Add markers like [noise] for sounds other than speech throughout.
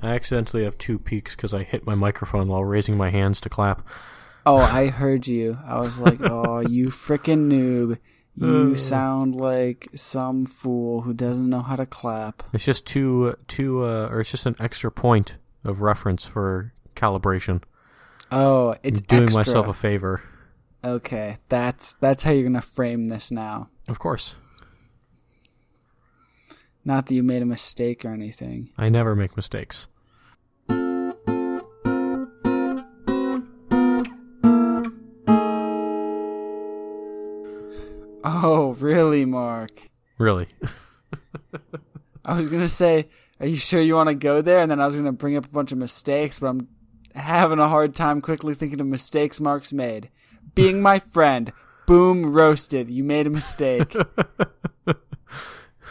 I accidentally have two peaks because I hit my microphone while raising my hands to clap. Oh, I heard you. I was like, [laughs] oh, you frickin' noob. You Uh. sound like some fool who doesn't know how to clap. It's just two, two, uh, or it's just an extra point of reference for calibration. Oh, it's I'm doing extra. myself a favor. Okay, that's that's how you're gonna frame this now. Of course, Not that you made a mistake or anything. I never make mistakes. Oh, really, Mark? Really. [laughs] I was gonna say, are you sure you want to go there? And then I was gonna bring up a bunch of mistakes, but I'm having a hard time quickly thinking of mistakes Mark's made. Being my friend, boom, roasted. You made a mistake. [laughs]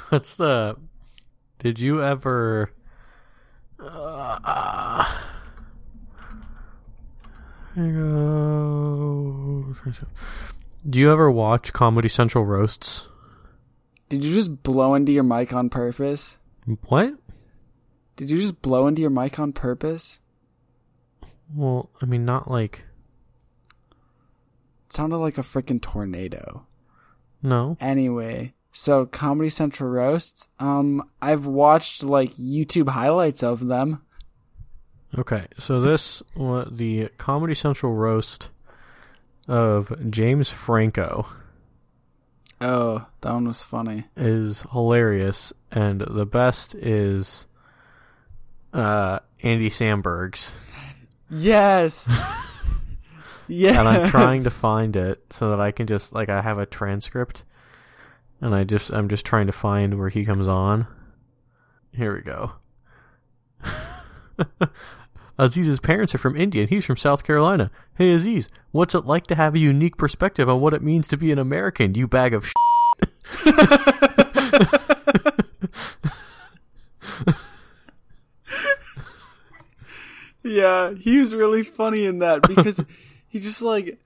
What's the? Did you ever? Uh, here you go. Do you ever watch Comedy Central roasts? Did you just blow into your mic on purpose? What? Did you just blow into your mic on purpose? Well, I mean, not like It sounded like a freaking tornado. no. Anyway, so Comedy Central roasts. Um, I've watched like YouTube highlights of them. Okay, so this what the Comedy Central roast of James Franco Oh, that one was funny. is hilarious, and the best is uh, Andy Samberg's. Yes. yeah. [laughs] and I'm trying to find it so that I can just like I have a transcript, and I just I'm just trying to find where he comes on. Here we go. [laughs] Aziz's parents are from India and he's from South Carolina. Hey Aziz, what's it like to have a unique perspective on what it means to be an American? You bag of [laughs] Yeah, he was really funny in that because he just like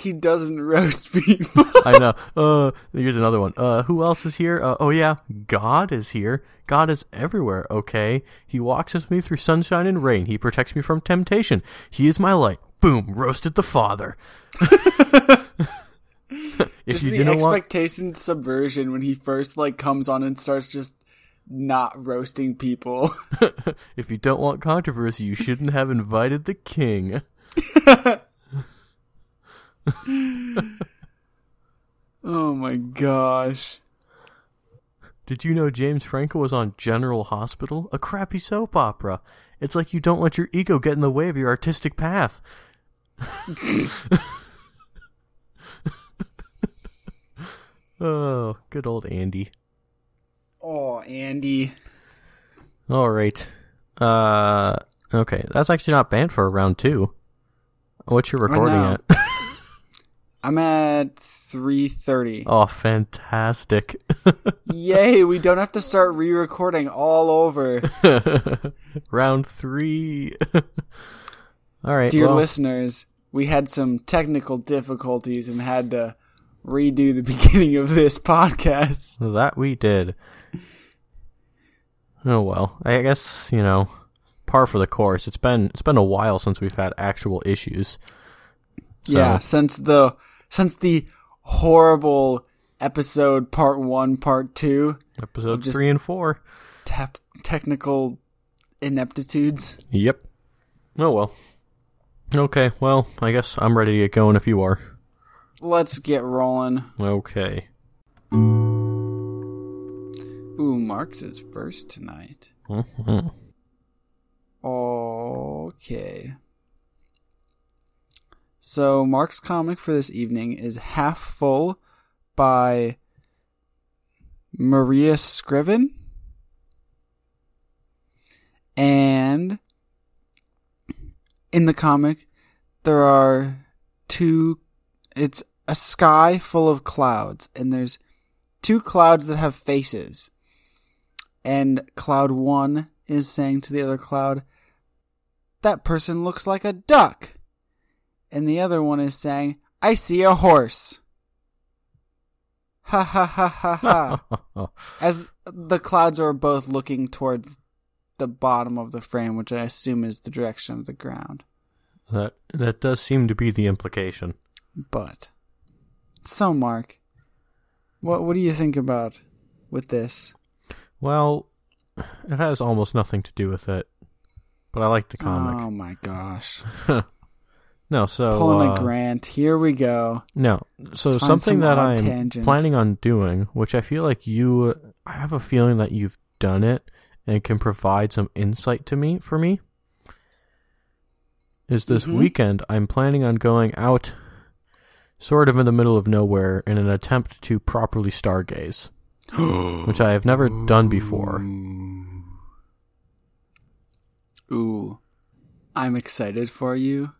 he doesn't [laughs] roast people. [laughs] I know. Uh, here's another one. Uh, who else is here? Uh, oh yeah, God is here. God is everywhere. Okay, He walks with me through sunshine and rain. He protects me from temptation. He is my light. Boom! Roasted the Father. [laughs] just the didn't want, expectation subversion when he first like comes on and starts just not roasting people. if you don't want controversy, you shouldn't have invited the king. [laughs] oh my gosh. Did you know James Franco was on General Hospital? A crappy soap opera. It's like you don't let your ego get in the way of your artistic path. [laughs] oh, good old Andy. Oh, Andy. All right. Uh, okay, that's actually not banned for round two. What's your recording at? [laughs] I'm at 3:30. oh, fantastic. [laughs] Yay, we don't have to start re-recording all over. [laughs] round three. [laughs] All right, Dear well, listeners, we had some technical difficulties and had to redo the beginning of this podcast. That we did. Oh well, I guess you know, par for the course. It's been it's been a while since we've had actual issues. So, Yeah, since the since the horrible episode part 1 part 2 episodes just- three and four. technical ineptitudes. Yep. Oh well. Okay, well, I guess I'm ready to get going if you are. Let's get rolling. Okay. Ooh, Mark's is first tonight. Mhm. Okay. So Mark's comic for this evening is Half Full by Maria Scrivan. And in the comic there are two it's a sky full of clouds and there's two clouds that have faces. And cloud 1 is saying to the other cloud, that person looks like a duck. And the other one is saying, I see a horse. Ha ha ha ha ha. [laughs] As the clouds are both looking towards the bottom of the frame, which I assume is the direction of the ground. That that does seem to be the implication. But so, Mark, what what do you think about with this? Well, it has almost nothing to do with it, but I like the comic. Oh my gosh, [laughs] no, so pulling uh, a grant. Here we go. no, so Let's find something some that I'm tangent. planning on doing, which I feel like you, I have a feeling that you've done it and can provide some insight to me for me. Is this Mhm. weekend I'm planning on going out, sort of in the middle of nowhere, in an attempt to properly stargaze, [gasps] which I have never done before. Ooh, I'm excited for you.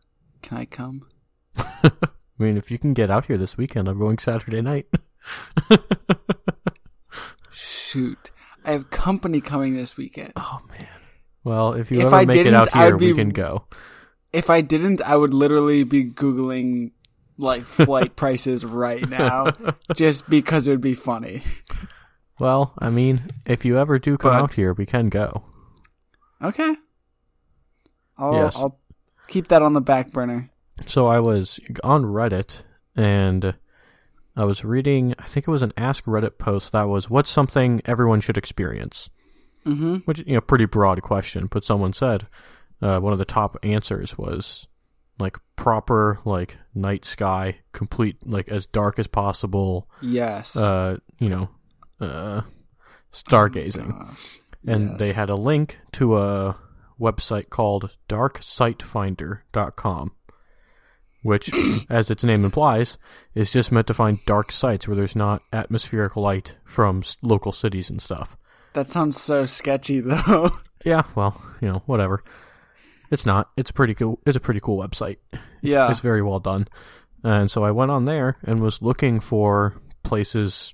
Can I come? [laughs] I mean, if you can get out here this weekend, I'm going Saturday night. [laughs] Shoot, I have company coming this weekend. oh man. Well, if you If ever I make it out here, I'd we can go. If I didn't, I would literally be googling like [laughs] flight prices right now, just because it would be funny. Well, I mean, if you ever do come But- out here, we can go. Okay. I'll Yes. I'll keep that on the back burner. So I was on Reddit and I was reading, I think it was an Ask Reddit post that was, what's something everyone should experience? Mm-hmm. Which, you know, pretty broad question, but someone said, uh, one of the top answers was, like, proper, like, night sky, complete, like, as dark as possible, Yes. uh, you know, uh, stargazing. Gosh. and they had a link to a website called darksitefinder.com which [coughs] as its name implies is just meant to find dark sites where there's not atmospheric light from s- local cities and stuff That sounds so sketchy [laughs] though. yeah well you know whatever it's not it's pretty cool it's a pretty cool website yeah. it's very well done and so i went on there and was looking for places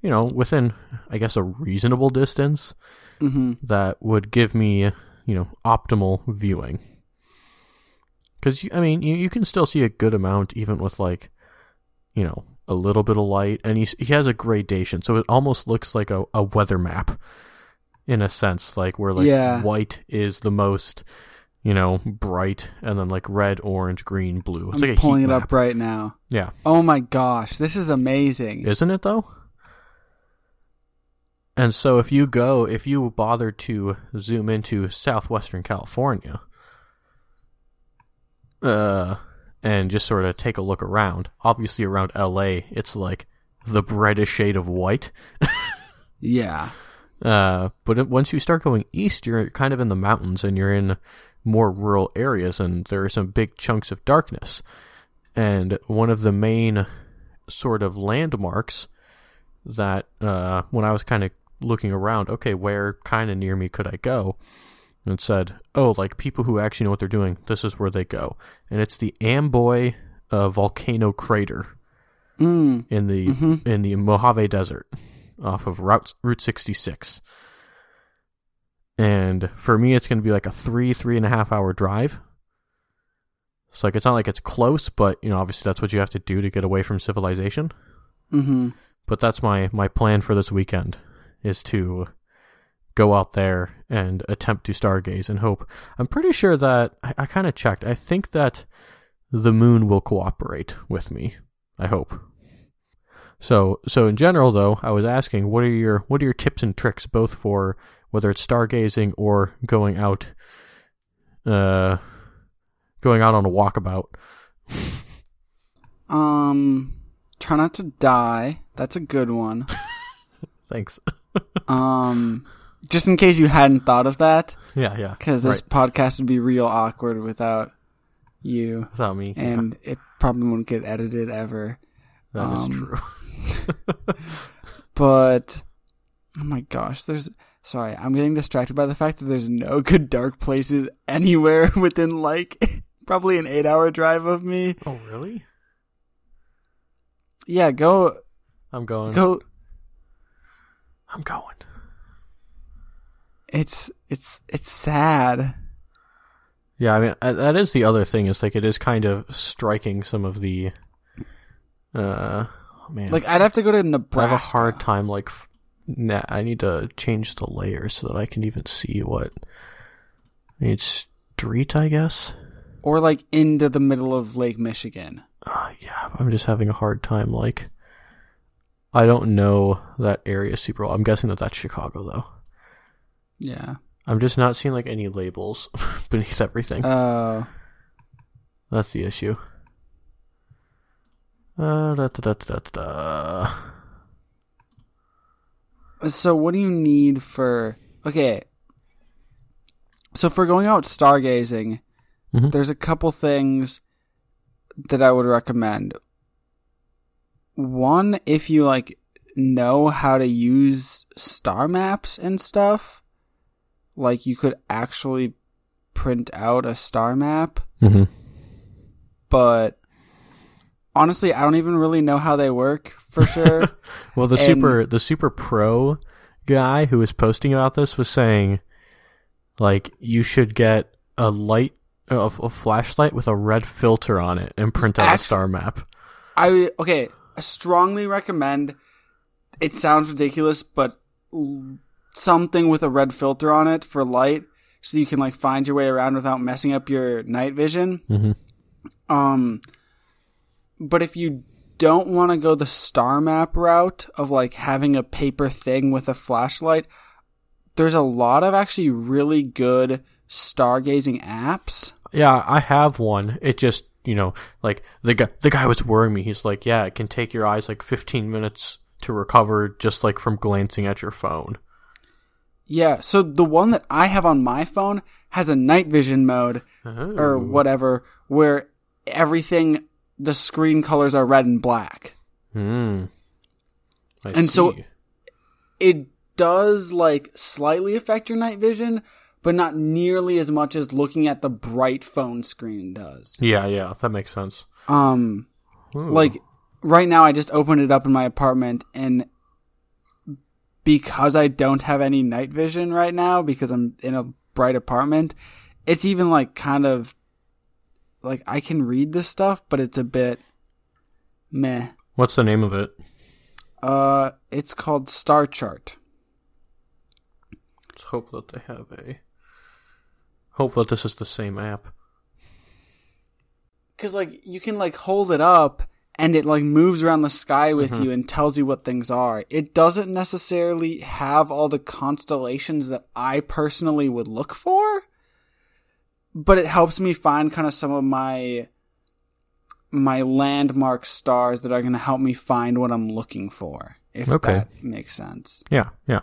you know within i guess a reasonable distance Mm-hmm. that would give me, you know, optimal viewing. Because I mean, you, you can still see a good amount even with like, you know, a little bit of light, and he's, he has a gradation, so it almost looks like a, a weather map, in a sense, like where like Yeah. white is the most, you know, bright, and then like red, orange, green, blue. It's I'm like a pulling it map. up right now. Yeah, Oh my gosh, this is amazing. isn't it though? And so if you go, if you bother to zoom into southwestern California, uh, and just sort of take a look around, obviously around LA, it's like the brightest shade of white. [laughs] yeah. Uh, but it, once you start going east, you're kind of in the mountains and you're in more rural areas, and there are some big chunks of darkness. And one of the main sort of landmarks that, uh, when I was kind of looking around, okay, where kind of near me could I go? And it said, oh, like people who actually know what they're doing, this is where they go. And it's the Amboy uh, volcano crater Mm. in the Mhm. in the Mojave Desert off of Route Route 66. And for me, it's going to be like a three three and a half hour drive. So like it's not like it's close, but you know obviously that's what you have to do to get away from civilization. Mm-hmm. But that's my my plan for this weekend is to go out there and attempt to stargaze and hope. I'm pretty sure that I, I kind of checked. I think that the moon will cooperate with me. I hope. So so in general though, I was asking what are your what are your tips and tricks both for whether it's stargazing or going out uh going out on a walkabout. Um, try not to die. That's a good one. [laughs] Thanks. Um, just in case you hadn't thought of that, yeah, yeah. because this podcast would be real awkward without you, without me. yeah, and it probably won't get edited ever. that is um, true. [laughs] But oh my gosh, there's sorry, I'm getting distracted by the fact that there's no [laughs] good dark places anywhere [laughs] within like probably an eight hour drive of me. Oh, really? Yeah, go I'm going. go. I'm going. It's it's it's sad. Yeah, I mean uh, that is the other thing. Is like it is kind of striking some of the. Uh, oh, man, Like I'd have to go to Nebraska. I Nebraska. have a hard time like Nah, I need to change the layer so that I can even see what. I need street, I guess. Or like into the middle of Lake Michigan. Uh, yeah, I'm just having a hard time. Like, I don't know that area super well. I'm guessing that that's Chicago, though. Yeah. I'm just not seeing like any labels [laughs] beneath everything. Uh, That's the issue. Uh, da, da, da, da, da, da. so what do you need for okay so for going out stargazing Mhm. there's a couple things that i would recommend one if you like know how to use star maps and stuff like you could actually print out a star map Mhm. but honestly i don't even really know how they work for sure [laughs] Well, the And- super the super pro guy who was posting about this was saying, like, you should get a light, a, a flashlight with a red filter on it and print out a star map. I okay. I strongly recommend. It sounds ridiculous, but something with a red filter on it for light, so you can like find your way around without messing up your night vision. Mhm. Um, but if you don't want to go the star map route of like having a paper thing with a flashlight, there's a lot of actually really good stargazing apps. Yeah, I have one. It just you know, like the guy the guy was worrying me. He's like, yeah, it can take your eyes like 15 minutes to recover just like from glancing at your phone. Yeah, so the one that I have on my phone has a night vision mode or Oh. whatever where everything the screen colors are red and black. Hmm. And so- It does like slightly affect your night vision, but not nearly as much as looking at the bright phone screen does. yeah, yeah, if that makes sense. Um Ooh. like right now I just opened it up in my apartment and because I don't have any night vision right now because I'm in a bright apartment, it's even like kind of like I can read this stuff, but it's a bit meh. what's the name of it? Uh it's called Star Chart. Let's hope that they have a. Hope that this is the same app. Cuz like you can like hold it up and it like moves around the sky with you and tells you what things are. It doesn't necessarily have all the constellations that I personally would look for, but it helps me find kind of some of my my landmark stars that are going to help me find what I'm looking for, if Okay. that makes sense. Yeah, yeah.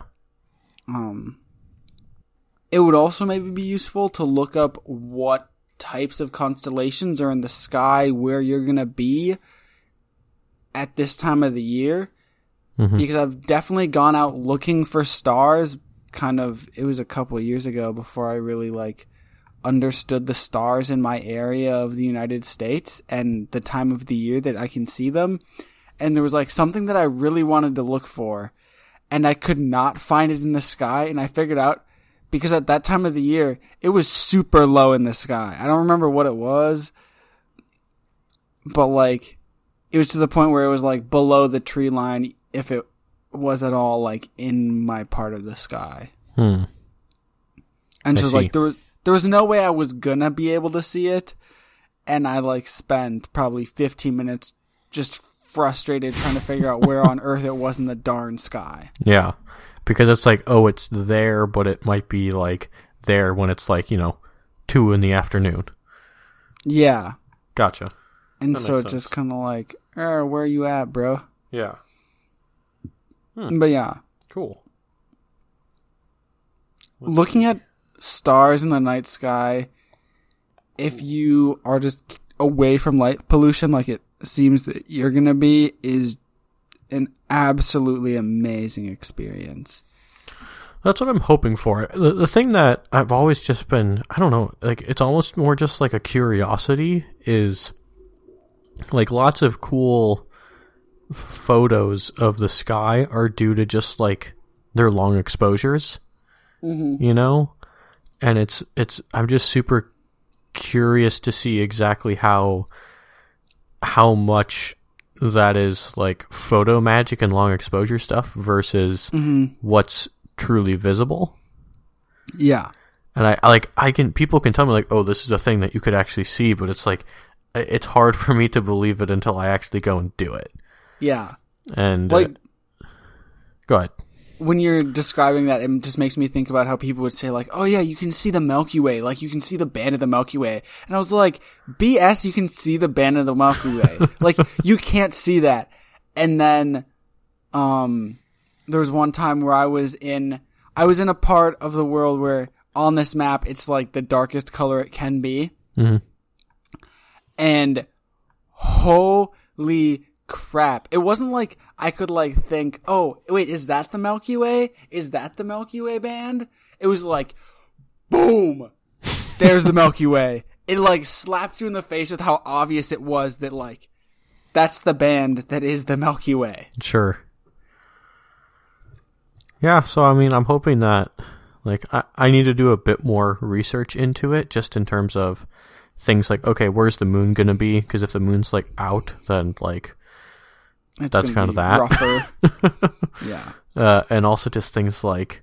Um, it would also maybe be useful to look up what types of constellations are in the sky where you're gonna be at this time of the year. Mhm. Because I've definitely gone out looking for stars. Kind of, it was a couple of years ago before I really like understood the stars in my area of the United States and the time of the year that I can see them. And there was like something that I really wanted to look for and I could not find it in the sky. And I figured out because at that time of the year, it was super low in the sky. I don't remember what it was, but like it was to the point where it was like below the tree line if it was at all like in my part of the sky. Hmm. And I so see. like there was there was no way I was gonna be able to see it, and I like spent probably 15 minutes just frustrated trying to figure out where [laughs] on earth it was in the darn sky. Yeah, because it's like, oh, it's there, but it might be like there when it's like you know two in the afternoon. Yeah, Gotcha. and That so it's just kind of like, er, where are you at, bro? Yeah. But yeah, Cool. looking at stars in the night sky, if you are just away from light pollution, like it seems that you're gonna be, is an absolutely amazing experience. That's what I'm hoping for. The, the thing that I've always just been, I don't know, like it's almost more just like a curiosity is like lots of cool photos of the sky are due to just like their long exposures, Mm-hmm. you know? And it's, it's, I'm just super curious to see exactly how, how much that is like photo magic and long exposure stuff versus Mm-hmm. what's truly visible. Yeah. And I, I like I can people can tell me like, oh, this is a thing that you could actually see, but it's like it's hard [laughs] for me to believe it until I actually go and do it. Yeah. And uh, go ahead. When you're describing that, it just makes me think about how people would say like, "Oh yeah, you can see the Milky Way, like you can see the band of the Milky Way," and I was like, "BS, you can see the band of the Milky Way, [laughs] like you can't see that." And then, um, there was one time where I was in, I was in a part of the world where on this map it's like the darkest color it can be, Mhm. and holy crap. It wasn't like i could like think oh wait is that the milky way? Is that the milky way band? It was like boom! There's the milky way. It like slapped you in the face with how obvious it was that like that's the band that is the milky way. Sure. Yeah, so I mean, I'm hoping that, like, I, I need to do a bit more research into it, just in terms of things like, okay, where's the moon gonna be? Because if the moon's like out, then like, It's That's kind of that. rougher. [laughs] yeah uh, and also just things like,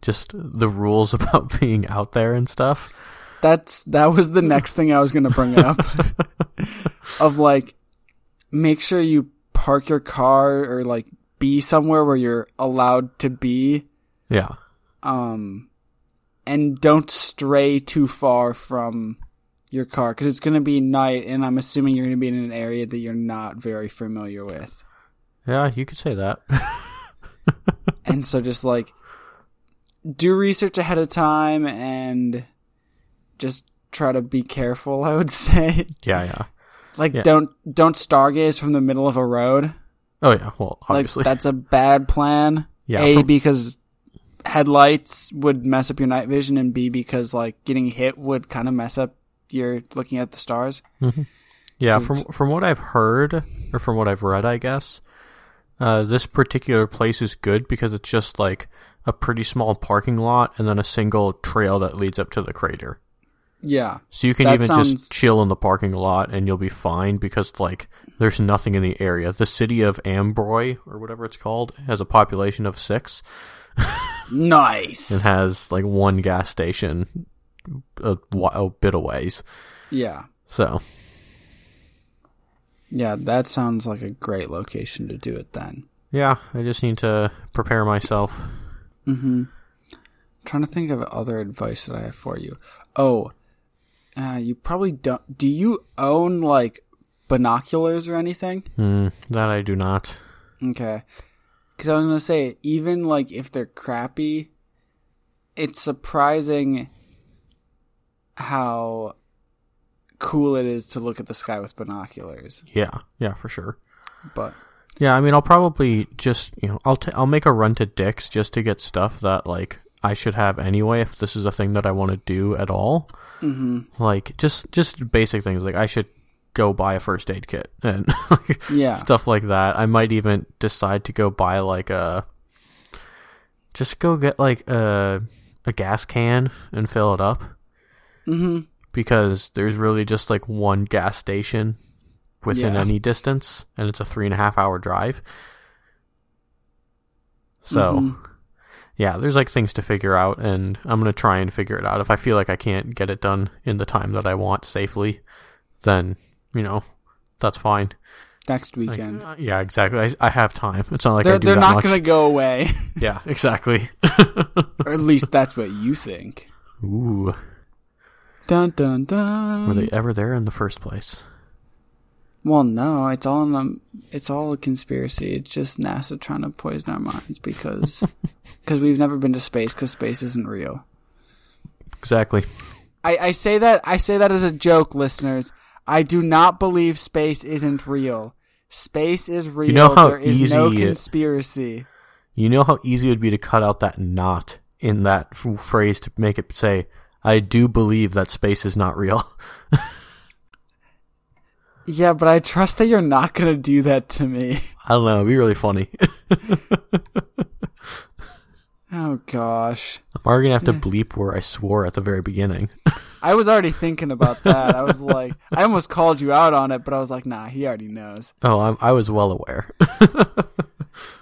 just the rules [laughs] about being out there and stuff. That's that was the next thing I was gonna bring up. [laughs] of like, make sure you park your car or like be somewhere where you're allowed to be, Yeah, um, and don't stray too far from your car because it's gonna be night, and I'm assuming you're gonna be in an area that you're not very familiar with, yeah, you could say that. [laughs] and so just like do research ahead of time and just try to be careful. [laughs] I would say. yeah, yeah. Like Yeah. don't don't stargaze from the middle of a road. Oh yeah, well, Like obviously, that's a bad plan. yeah. a because headlights would mess up your night vision, and B because like getting hit would kind of mess up your looking at the stars. Mm-hmm. Yeah, 'Cause from from what I've heard or from what I've read, I guess, uh, this particular place is good because it's just like a pretty small parking lot and then a single trail that leads up to the crater. Yeah, So you can even sounds- just chill in the parking lot and you'll be fine because like there's nothing in the area. The city of Ambroy or whatever it's called has a population of six and nice. has like one gas station a, a bit of ways. yeah, So yeah, that sounds like a great location to do it. Then, yeah, I just need to prepare myself. mm-hmm. trying to think of other advice that I have for you. Oh, uh, you probably don't. Do you own like binoculars or anything? Hmm, that I do not. Okay. Because I was going to say, even like if they're crappy, it's surprising how cool it is to look at the sky with binoculars. Yeah, yeah, for sure. But Yeah, I mean, I'll probably just you know, I'll t- I'll make a run to Dick's just to get stuff that like I should have anyway if this is a thing that I want to do at all. hmm Like just just basic things like I should go buy a first aid kit [laughs] and like, yeah, stuff like that. I might even decide to go buy like a just go get like a a gas can and fill it up hmm because there's really just like one gas station within Yeah. any distance, and it's a three and a half hour drive. So, Mhm. yeah, there's like things to figure out, and I'm gonna try and figure it out. If I feel like I can't get it done in the time that I want safely, then you know that's fine. next Like, weekend. uh, yeah, exactly. I, I have time. It's not like they're they're not going to go away. [laughs] Yeah, exactly. [laughs] or at least that's what you think. Ooh, Dun dun dun. were they ever there in the first place? Well, no, it's all in a, it's all a conspiracy. It's just NASA trying to poison our minds because [laughs] because we've never been to space because space isn't real. Exactly. I, I say that I say that as a joke, listeners. I do not believe space isn't real. Space is real. You know how there is no easy it- conspiracy. You know how easy it would be to cut out that not in that phrase to make it say, I do believe that space is not real. [laughs] Yeah, but I trust that you're not gonna do that to me. I don't know. It'd be really funny. [laughs] Oh gosh. I'm already gonna have to bleep where I swore at the very beginning. [laughs] I was already thinking about that. I was like, I almost called you out on it, but I was like, nah, he already knows. oh, I'm, I was well aware.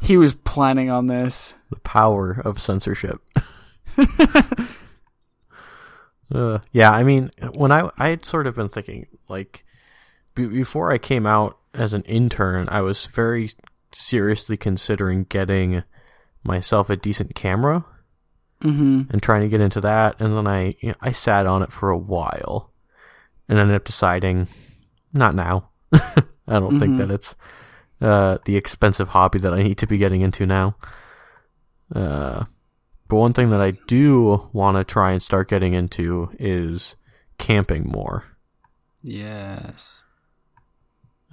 He was planning on this. the power of censorship. Uh, yeah, I mean, when I I had sort of been thinking like be- before I came out as an intern, I was very seriously considering getting myself a decent camera Mm-hmm. and trying to get into that, and then I you know, I sat on it for a while, and ended up deciding not now. [laughs] I don't think Mhm. that it's uh, the expensive hobby that I need to be getting into now. Uh, but one thing that I do want to try and start getting into is camping more. Yes.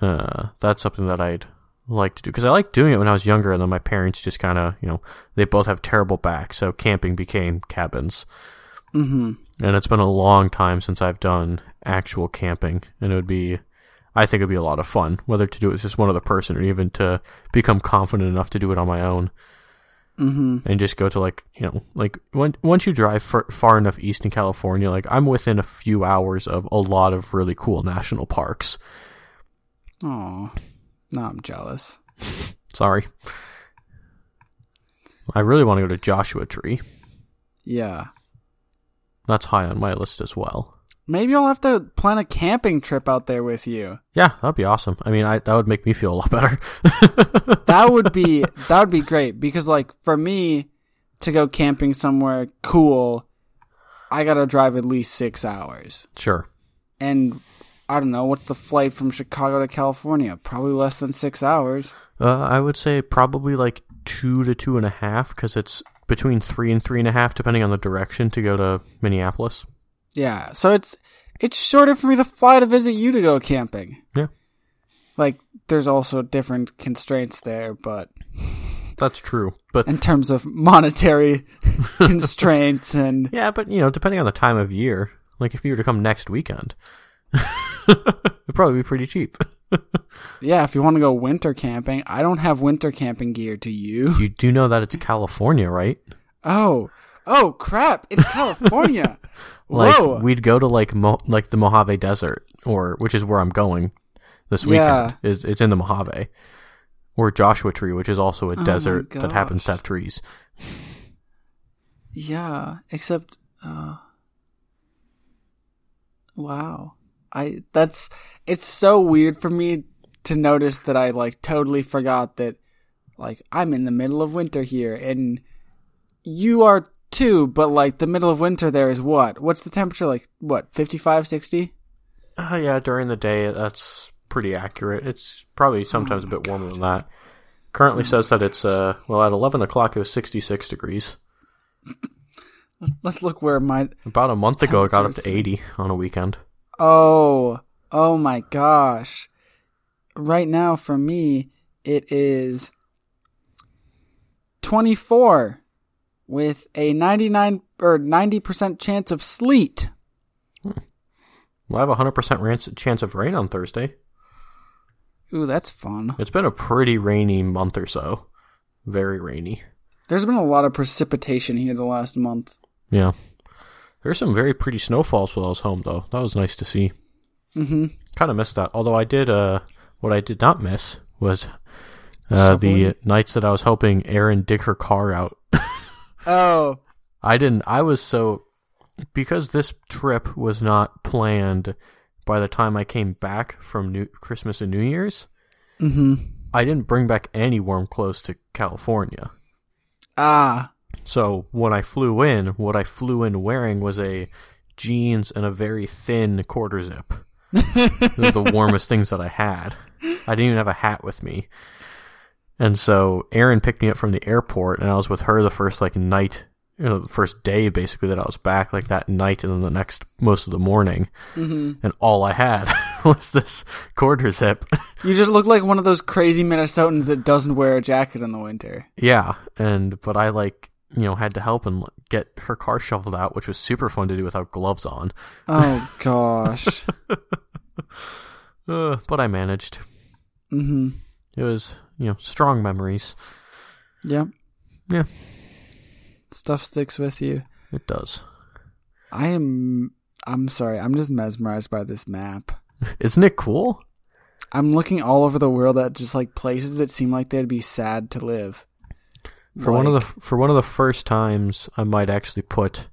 Uh, that's something that I'd like to do because I liked doing it when I was younger, and then my parents just kind of, you know, they both have terrible backs, so camping became cabins. Mm-hmm. And it's been a long time since I've done actual camping, and it would be, I think it'd be a lot of fun, whether to do it with just one other person or even to become confident enough to do it on my own Mm-hmm. and just go to like, you know, like when, once you drive far, far enough east in California, like I'm within a few hours of a lot of really cool national parks. Oh, now I'm jealous. Sorry. I really want to go to Joshua Tree. Yeah. That's high on my list as well. Maybe I'll have to plan a camping trip out there with you. Yeah, that'd be awesome. I mean, I, that would make me feel a lot better. [laughs] That would be that would be great because like for me to go camping somewhere cool, I got to drive at least 6 hours. sure. And I don't know, what's the flight from Chicago to California? Probably less than 6 hours. Uh, I would say probably like two to two and a half because it's between three and three and a half, depending on the direction to go to Minneapolis. Yeah, so it's it's shorter for me to fly to visit you to go camping. Yeah. Like there's also different constraints there, but That's true. But in terms of monetary [laughs] constraints and yeah, but you know, depending on the time of year, like if you were to come next weekend, [laughs] it'd probably be pretty cheap. [laughs] yeah, if you want to go winter camping, I don't have winter camping gear. Do you? You do know that it's California, right? Oh, oh crap! It's [laughs] California. Like Whoa. we'd go to like Mo- like the Mojave Desert, or which is where I'm going this Yeah. weekend. Is it's in the Mojave, or Joshua Tree, which is also a Oh desert that happens to have trees. Yeah, except uh Wow. I that's it's so weird for me to notice that I like totally forgot that like I'm in the middle of winter here and you are too, but like the middle of winter there is what? What's the temperature like what, 55, 60? Uh, yeah, during the day, that's pretty accurate. It's probably sometimes a bit warmer than that. Currently says that it's, uh, well, at 11 o'clock it was 66 degrees. Let's look where my About a month ago it got up to 80 on a weekend. Oh, oh my gosh. Right now for me, it is 24 with a 99 or 90% chance of sleet. Well, I have a 100% chance of rain on Thursday. Ooh, that's fun. It's been a pretty rainy month or so. Very rainy. There's been a lot of precipitation here the last month. Yeah. There's some very pretty snowfalls while I was home, though. That was nice to see. Mm-hmm. Kind of missed that. Although I did, uh, what I did not miss was uh, the nights that I was hoping Erin dig her car out. [laughs] Oh, I didn't. I was so because this trip was not planned by the time I came back from New Christmas and New Year's. mm-hmm. I didn't bring back any warm clothes to California. Ah, So when I flew in, what I flew in wearing was a jeans and a very thin quarter zip. [laughs] Those are the warmest things that I had. I didn't even have a hat with me. And so Erin picked me up from the airport and I was with her the first like night, you know, the first day basically that I was back, like that night and then the next most of the morning. mm-hmm. And all I had [laughs] was this quarter zip. you just look like one of those crazy Minnesotans that doesn't wear a jacket in the winter. yeah. And, but I like, you know, had to help and get her car shoveled out, which was super fun to do without gloves on. Oh [laughs] gosh. [laughs] Uh, but I managed. mm-hmm. It was, you know, strong memories. Yeah. Yeah. Stuff sticks with you. It does. I am. I'm sorry. I'm just mesmerized by this map. [laughs] Isn't it cool? I'm looking all over the world at just like places that seem like they'd be sad to live. For one of the for one of the first times, I might actually put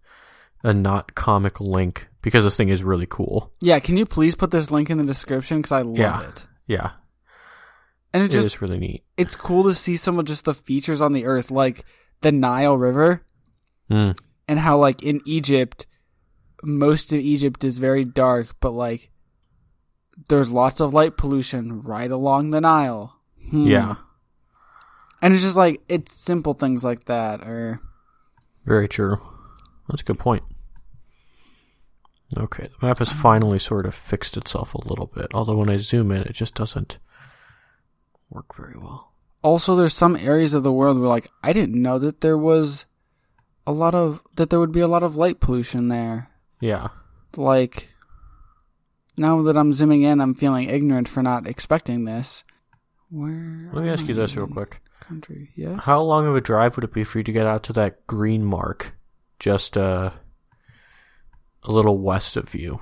a not comic link because this thing is really cool. yeah, can you please put this link in the description because I love Yeah. it. Yeah, And it it just is really neat. it's cool to see some of just the features on the earth, like the Nile River, Mm. and how like in Egypt, most of Egypt is very dark, but like there's lots of light pollution right along the Nile. Hmm. Yeah, and it's just like it's simple things like that, or very true. That's a good point. Okay, the map has finally sort of fixed itself a little bit. Although when I zoom in, it just doesn't work very well. also there's some areas of the world where like I didn't know that there was a lot of that there would be a lot of light pollution there. Yeah, Like now that I'm zooming in, I'm feeling ignorant for not expecting this. Where? let me ask you this real quick. Country, yes. How long of a drive would it be for you to get out to that green mark, just uh, a little west of you?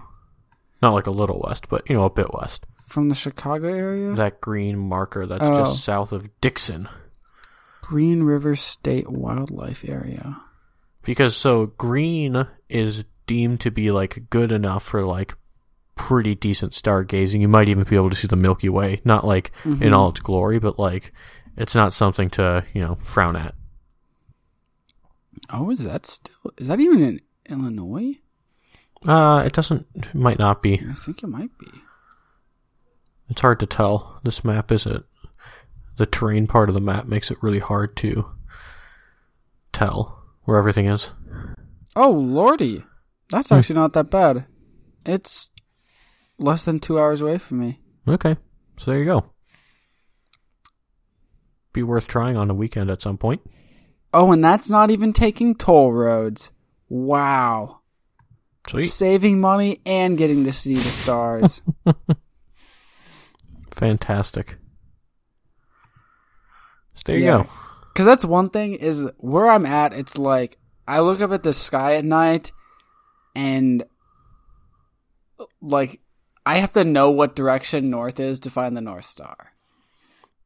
Not like a little west, but you know, a bit west. From the Chicago area? That green marker that's Oh. just south of Dixon. Green River State Wildlife Area. Because so green is deemed to be like good enough for like pretty decent stargazing. You might even be able to see the Milky Way, not like in Mhm. all its glory, but like it's not something to you know frown at. Oh, is that still? Is that even in Illinois? Uh, it doesn't. It might not be. I think it might be. It's hard to tell. This map isn't. The terrain part of the map makes it really hard to tell where everything is. Oh, lordy. That's Hmm. actually not that bad. It's less than two hours away from me. Okay, so there you go. Be worth trying on a weekend at some point. Oh, and that's not even taking toll roads. Wow. Sweet, Saving money and getting to see the stars. [laughs] fantastic. So there you Yeah. go. Because that's one thing is where I'm at. It's like I look up at the sky at night, and like I have to know what direction north is to find the North Star.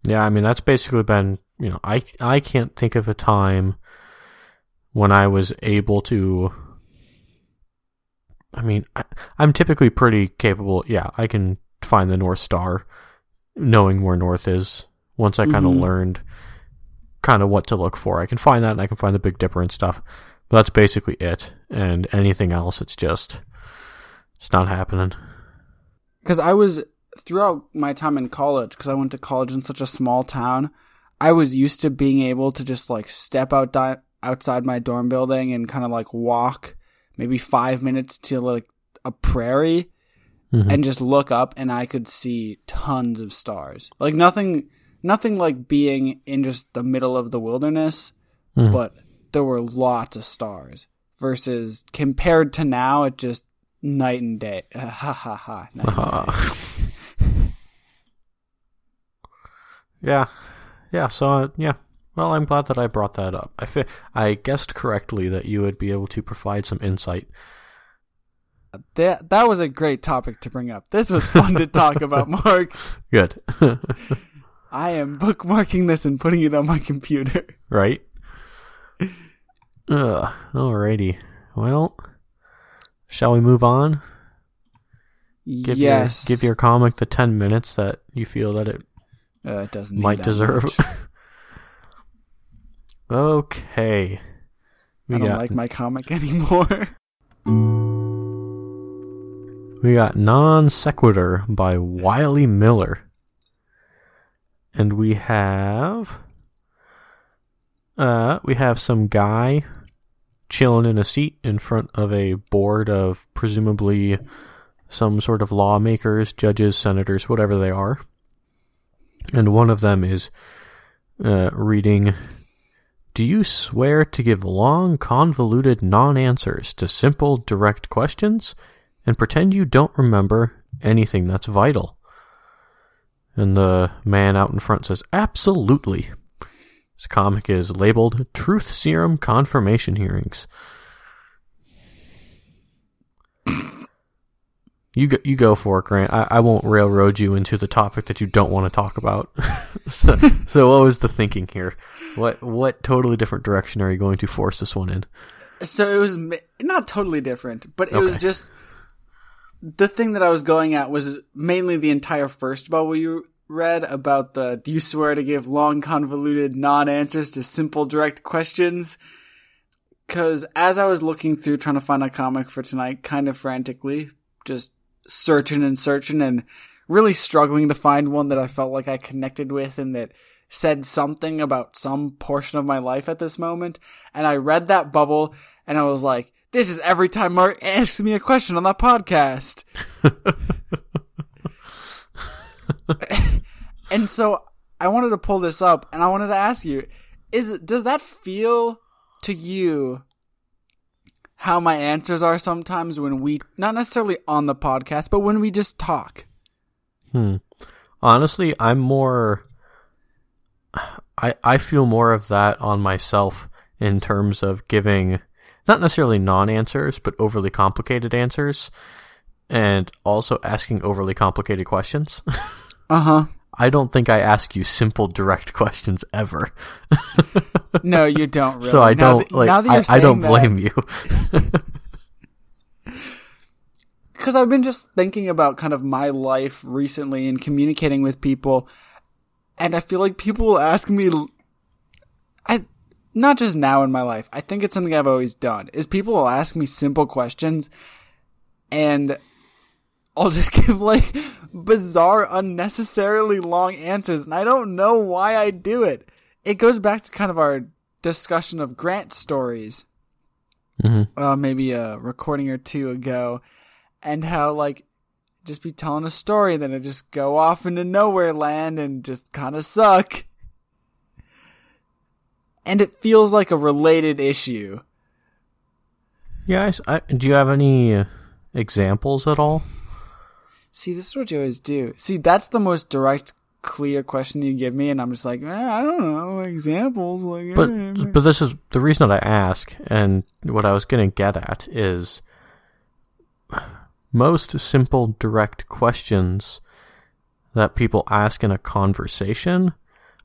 Yeah, I mean that's basically been you know I I can't think of a time when I was able to. I mean I, I'm typically pretty capable. Yeah, I can find the North Star, knowing where north is. Once I kind of Mhm. learned kind of what to look for, I can find that and I can find the Big Dipper and stuff. But that's basically it. And anything else, it's just it's not happening. Because I was throughout my time in college, because I went to college in such a small town, I was used to being able to just like step out di- outside my dorm building and kind of like walk maybe five minutes to like a prairie Mhm. and just look up and I could see tons of stars. Like nothing, nothing like being in just the middle of the wilderness, Mhm. but there were lots of stars. Versus compared to now, it just night and day. [laughs] Ha ha ha. [laughs] Yeah, yeah. So uh, yeah. Well, I'm glad that I brought that up. I fi- I guessed correctly that you would be able to provide some insight. That that was a great topic to bring up. This was fun to talk about, Mark. [laughs] Good, [laughs] I am bookmarking this and putting it on my computer. right? Ugh. Alrighty. Well, shall we move on? Give yes. Your, give your comic the ten minutes that you feel that it Uh, it doesn't might deserve. [laughs] okay. We I don't got like my comic anymore. We got Non Sequitur by Wiley Miller. And we have uh we have some guy chilling in a seat in front of a board of presumably some sort of lawmakers, judges, senators, whatever they are. And one of them is uh, reading Do you swear to give long, convoluted non answers to simple, direct questions? And pretend you don't remember anything that's vital. And the man out in front says, Absolutely. This comic is labeled Truth Serum Confirmation Hearings. You go, you go for it, Grant. I, I won't railroad you into the topic that you don't want to talk about. [laughs] so, so, what was the thinking here? What what totally different direction are you going to force this one in? So it was not totally different, but it was just the thing that I was going at was mainly the entire first bubble you read about the do you swear to give long convoluted non-answers to simple direct questions cuz as I was looking through trying to find a comic for tonight kind of frantically just searching and searching and really struggling to find one that I felt like I connected with and that said something about some portion of my life at this moment. And I read that bubble and I was like, this is every time Mark asks me a question on that podcast. [laughs] and so I wanted to pull this up and I wanted to ask you, is does that feel to you how my answers are sometimes when we not necessarily on the podcast, but when we just talk? Hmm. Honestly, I'm more. I I feel more of that on myself in terms of giving not necessarily non-answers, but overly complicated answers, and also asking overly complicated questions. [laughs] Uh-huh. I don't think I ask you simple, direct questions ever. [laughs] No, you don't [laughs] really. so I Now don't that- like. now that I, I don't that- blame you. because I've been just thinking about kind of my life recently and communicating with people, and I feel like people will ask me, not just now in my life. I think it's something I've always done. Is people will ask me simple questions, and I'll just [laughs] give like bizarre, unnecessarily long answers, and I don't know why I do it. It goes back to kind of our discussion of Grant stories mm-hmm. uh, maybe a recording or two ago, and how like just be telling a story, then it just go off into nowhere land and just kind of suck. And it feels like a related issue. Yeah. I I do you have any uh, examples at all? See, this is what you always do. See, that's the most direct, clear question you give me, and I'm just like, eh, I don't know examples. Like, But eh. but this is the reason that I ask, and what I was going to get at is most simple, direct questions that people ask in a conversation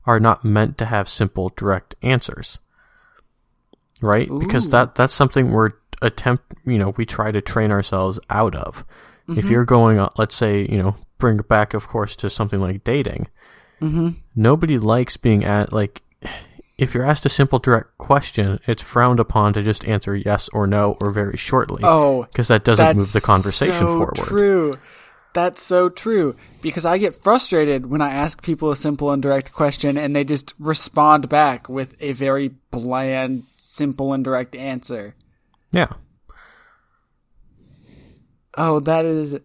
are not meant to have simple, direct answers, right? Because that that's something we're attempt, you know, we try to train ourselves out of. If you're going, on, let's say, you know, bring it back, of course, to something like dating mm-hmm. nobody likes being at like if you're asked a simple direct question it's frowned upon to just answer yes or no or very shortly oh, because that doesn't move the conversation so forward True. That's so true. Because I get frustrated when I ask people a simple and direct question and they just respond back with a very bland, simple and direct answer. yeah Oh, that is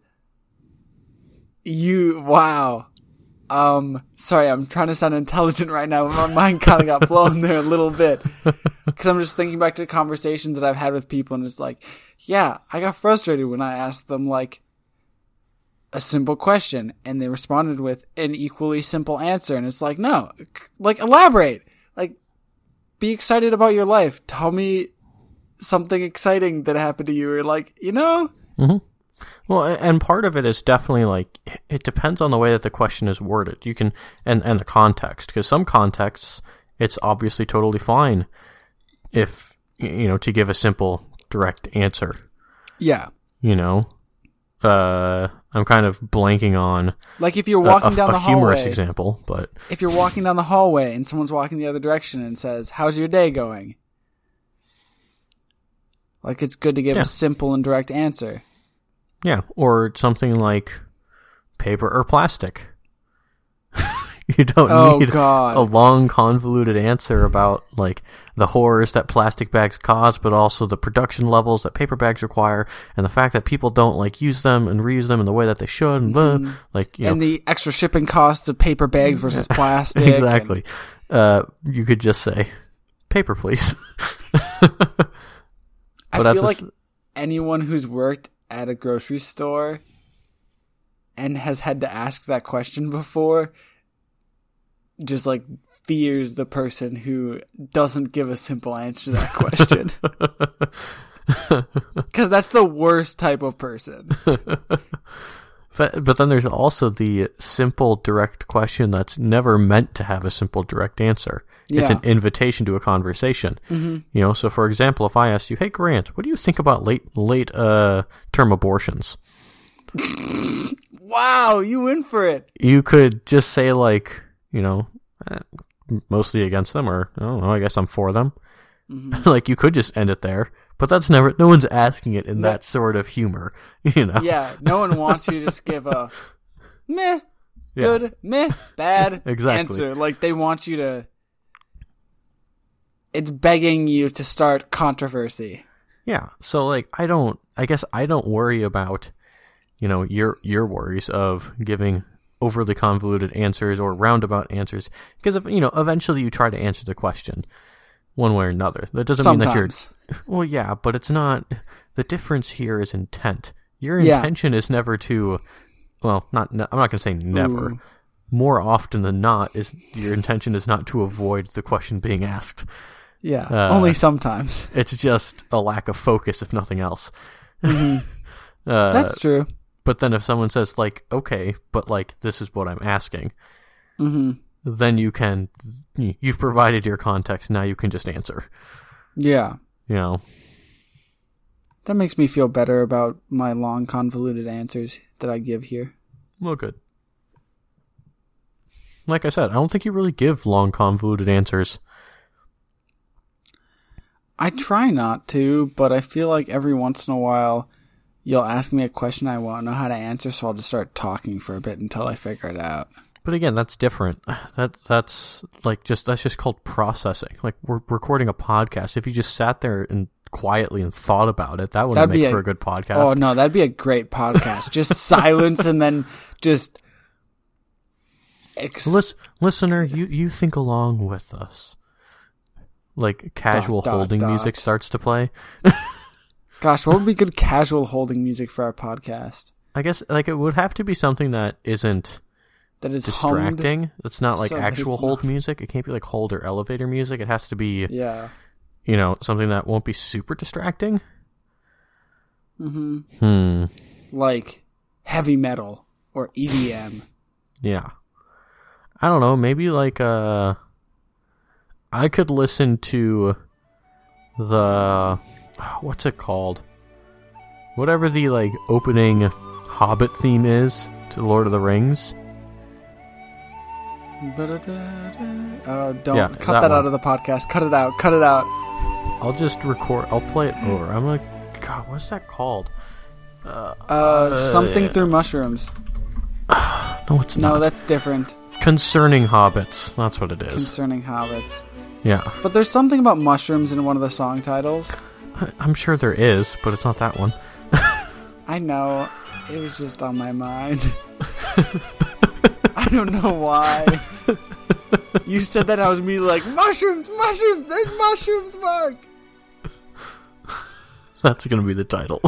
you wow. Um sorry, I'm trying to sound intelligent right now, but my mind kind of got blown there a little bit. [laughs] Cuz I'm just thinking back to conversations that I've had with people and it's like, yeah, I got frustrated when I asked them like a simple question and they responded with an equally simple answer and it's like, no, like elaborate. Like be excited about your life. Tell me something exciting that happened to you or like, you know, well and part of it is definitely like it depends on the way that the question is worded you can and and the context because some contexts it's obviously totally fine if you know to give a simple direct answer yeah. you know uh i'm kind of blanking on Like if you're a- walking a, down a the humorous hallway, example but if you're walking down the hallway and someone's walking the other direction and says, "How's your day going?" Like it's good to give Yeah. a simple and direct answer. Yeah, or something like paper or plastic. [laughs] you don't Oh, need God. a long convoluted answer about like the horrors that plastic bags cause, but also the production levels that paper bags require, and the fact that people don't like use them and reuse them in the way that they should, and blah, like you know Mm-hmm. and the extra shipping costs of paper bags versus [laughs] plastic. and- exactly. Uh, you could just say paper, please. [laughs] I But at feel like s- anyone who's worked at a grocery store and has had to ask that question before just like fears the person who doesn't give a simple answer to that question. [laughs] Because that's the worst type of person. [laughs] But, but then there's also the simple, direct question that's never meant to have a simple, direct answer. It's an invitation to a conversation. Mm-hmm. You know, so for example, if I asked you, "Hey Grant, what do you think about late late uh, term abortions?" [laughs] Wow, you win for it. You could just say like, you know, eh, mostly against them, or I don't know. I guess I'm for them. [laughs] like you could just end it there, but that's never. No one's asking it in No. that sort of humor. [laughs] You know. Yeah, no one wants you to just give a [laughs] meh, Yeah. good, meh, bad Exactly. answer. Like they want you to. It's begging you to start controversy. Yeah. So like I don't I guess I don't worry about you know your your worries of giving overly convoluted answers or roundabout answers because if you know eventually you try to answer the question one way or another. That doesn't mean that you're [laughs] well yeah, but it's not the difference here is intent. Your Yeah. intention is never to well, not I'm not going to say never. Ooh. More often than not is your intention is not to avoid the question being asked. Yeah, Uh, only sometimes. It's just a lack of focus if nothing else. Mhm. [laughs] Uh, That's true. But then if someone says like, okay, but like this is what I'm asking, hmm then you can you've provided your context. Now you can just answer. Yeah, You know, that makes me feel better about my long, convoluted answers that I give here. well, good. Like I said, I don't think you really give long, convoluted answers. I try not to, but I feel like every once in a while you'll ask me a question I won't know how to answer, so I'll just start talking for a bit until I figure it out. But again, that's different. [sighs] That that's like just that's just called processing. Like we're recording a podcast. If you just sat there and quietly and thought about it, that wouldn't That'd make be for a- a good podcast. Oh no, that'd be a great podcast. just [laughs] silence and then just ex- Lis- listener, you, you think along with us. Like casual dot, holding dot. music starts to play. [laughs] Gosh, what would be good casual holding music for our podcast? I guess like it would have to be something that isn't That is hummed. distracting. It's not like so actual hold not- music. It can't be like hold or elevator music. It has to be Yeah. you know something that won't be super distracting. hmm Hmm. Like heavy metal or EDM. Yeah. I don't know. Maybe like uh, I could listen to the [sighs] what's it called? Whatever the like opening Hobbit theme is to Lord of the Rings. Oh, don't Yeah, cut that that, out of the podcast. Cut it out. Cut it out. I'll just record. I'll play it over. I'm like, God, what's that called? Uh, something yeah. through mushrooms. [sighs] No, it's No, not. that's different. concerning hobbits. That's what it is. Concerning hobbits. yeah, But there's something about mushrooms in one of the song titles. I'm sure there is, but it's not that one. [laughs] I know. It was just on my mind. [laughs] I don't know why. [laughs] you said that I was me like mushrooms, mushrooms. There's mushrooms, Mark. That's gonna be the title.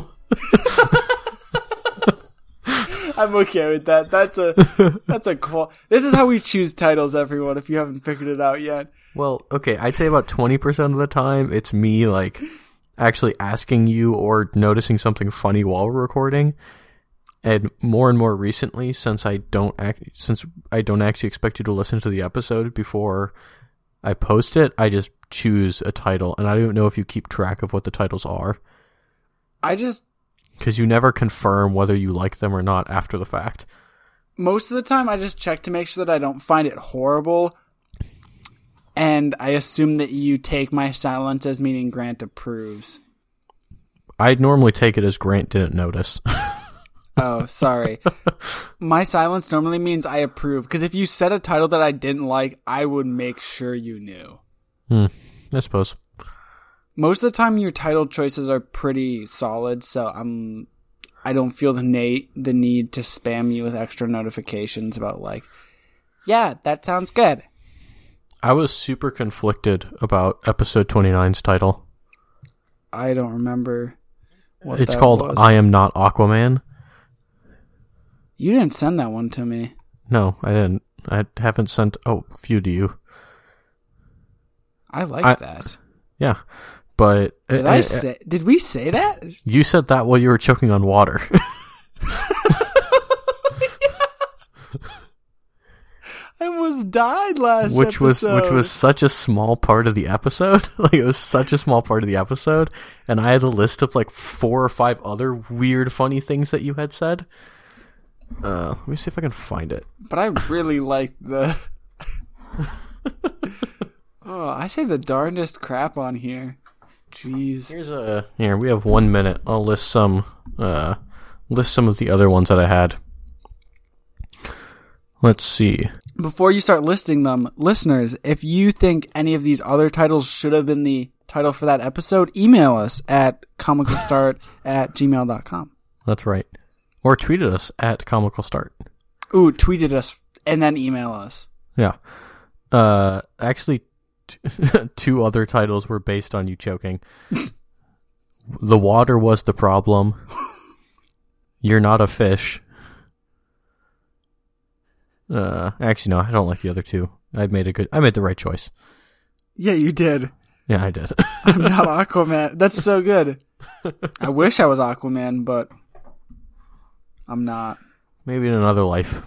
I'm okay with that. That's a that's a qual. This is how we choose titles, everyone. If you haven't figured it out yet. Well, okay, I'd say about 20% of the time it's me like actually asking you or noticing something funny while we're recording. And more and more recently since I don't act since I don't actually expect you to listen to the episode before I post it, I just choose a title and I don't know if you keep track of what the titles are I just cuz you never confirm whether you like them or not after the fact. most of the time I just check to make sure that I don't find it horrible. And I assume that you take my silence as meaning Grant approves. I'd normally take it as Grant didn't notice. [laughs] Oh, sorry. [laughs] my silence normally means I approve. Because if you said a title that I didn't like, I would make sure you knew. hmm, I suppose. Most of the time, your title choices are pretty solid, so I'm. I don't feel the na- the need to spam you with extra notifications about like, yeah, that sounds good. I was super conflicted about episode 29's title. I don't remember. What it's called was. I Am Not Aquaman. You didn't send that one to me. No, I didn't. I haven't sent oh a few to you. I like I- that. Yeah, but Did I uh, say? Did we say that? you said that while you were choking on water. [laughs] [laughs] I almost died last. which was which was such a small part of the episode. [laughs] like it was such a small part of the episode, and I had a list of like four or five other weird, funny things that you had said. Uh, let me see if I can find it. But I really liked the. [laughs] oh, I say the darndest crap on here. Jeez. Here's a here. We have one minute. I'll list some. Uh, list some of the other ones that I had. Let's see. Before you start listing them, listeners, if you think any of these other titles should have been the title for that episode, email us at comicalstart [laughs] at gmail.com. That's right. Or tweet at us at comicalstart. Ooh, tweeted us and then email us. Yeah. Uh, actually, t- [laughs] two other titles were based on you choking. [laughs] the water was the problem. You're not a fish. Uh, actually, no, I don't like the other two. I made a good. I made the right choice. Yeah, you did. Yeah, I did. [laughs] I'm not [laughs] Aquaman. That's so good. [laughs] I wish I was Aquaman, but I'm not. Maybe in another life.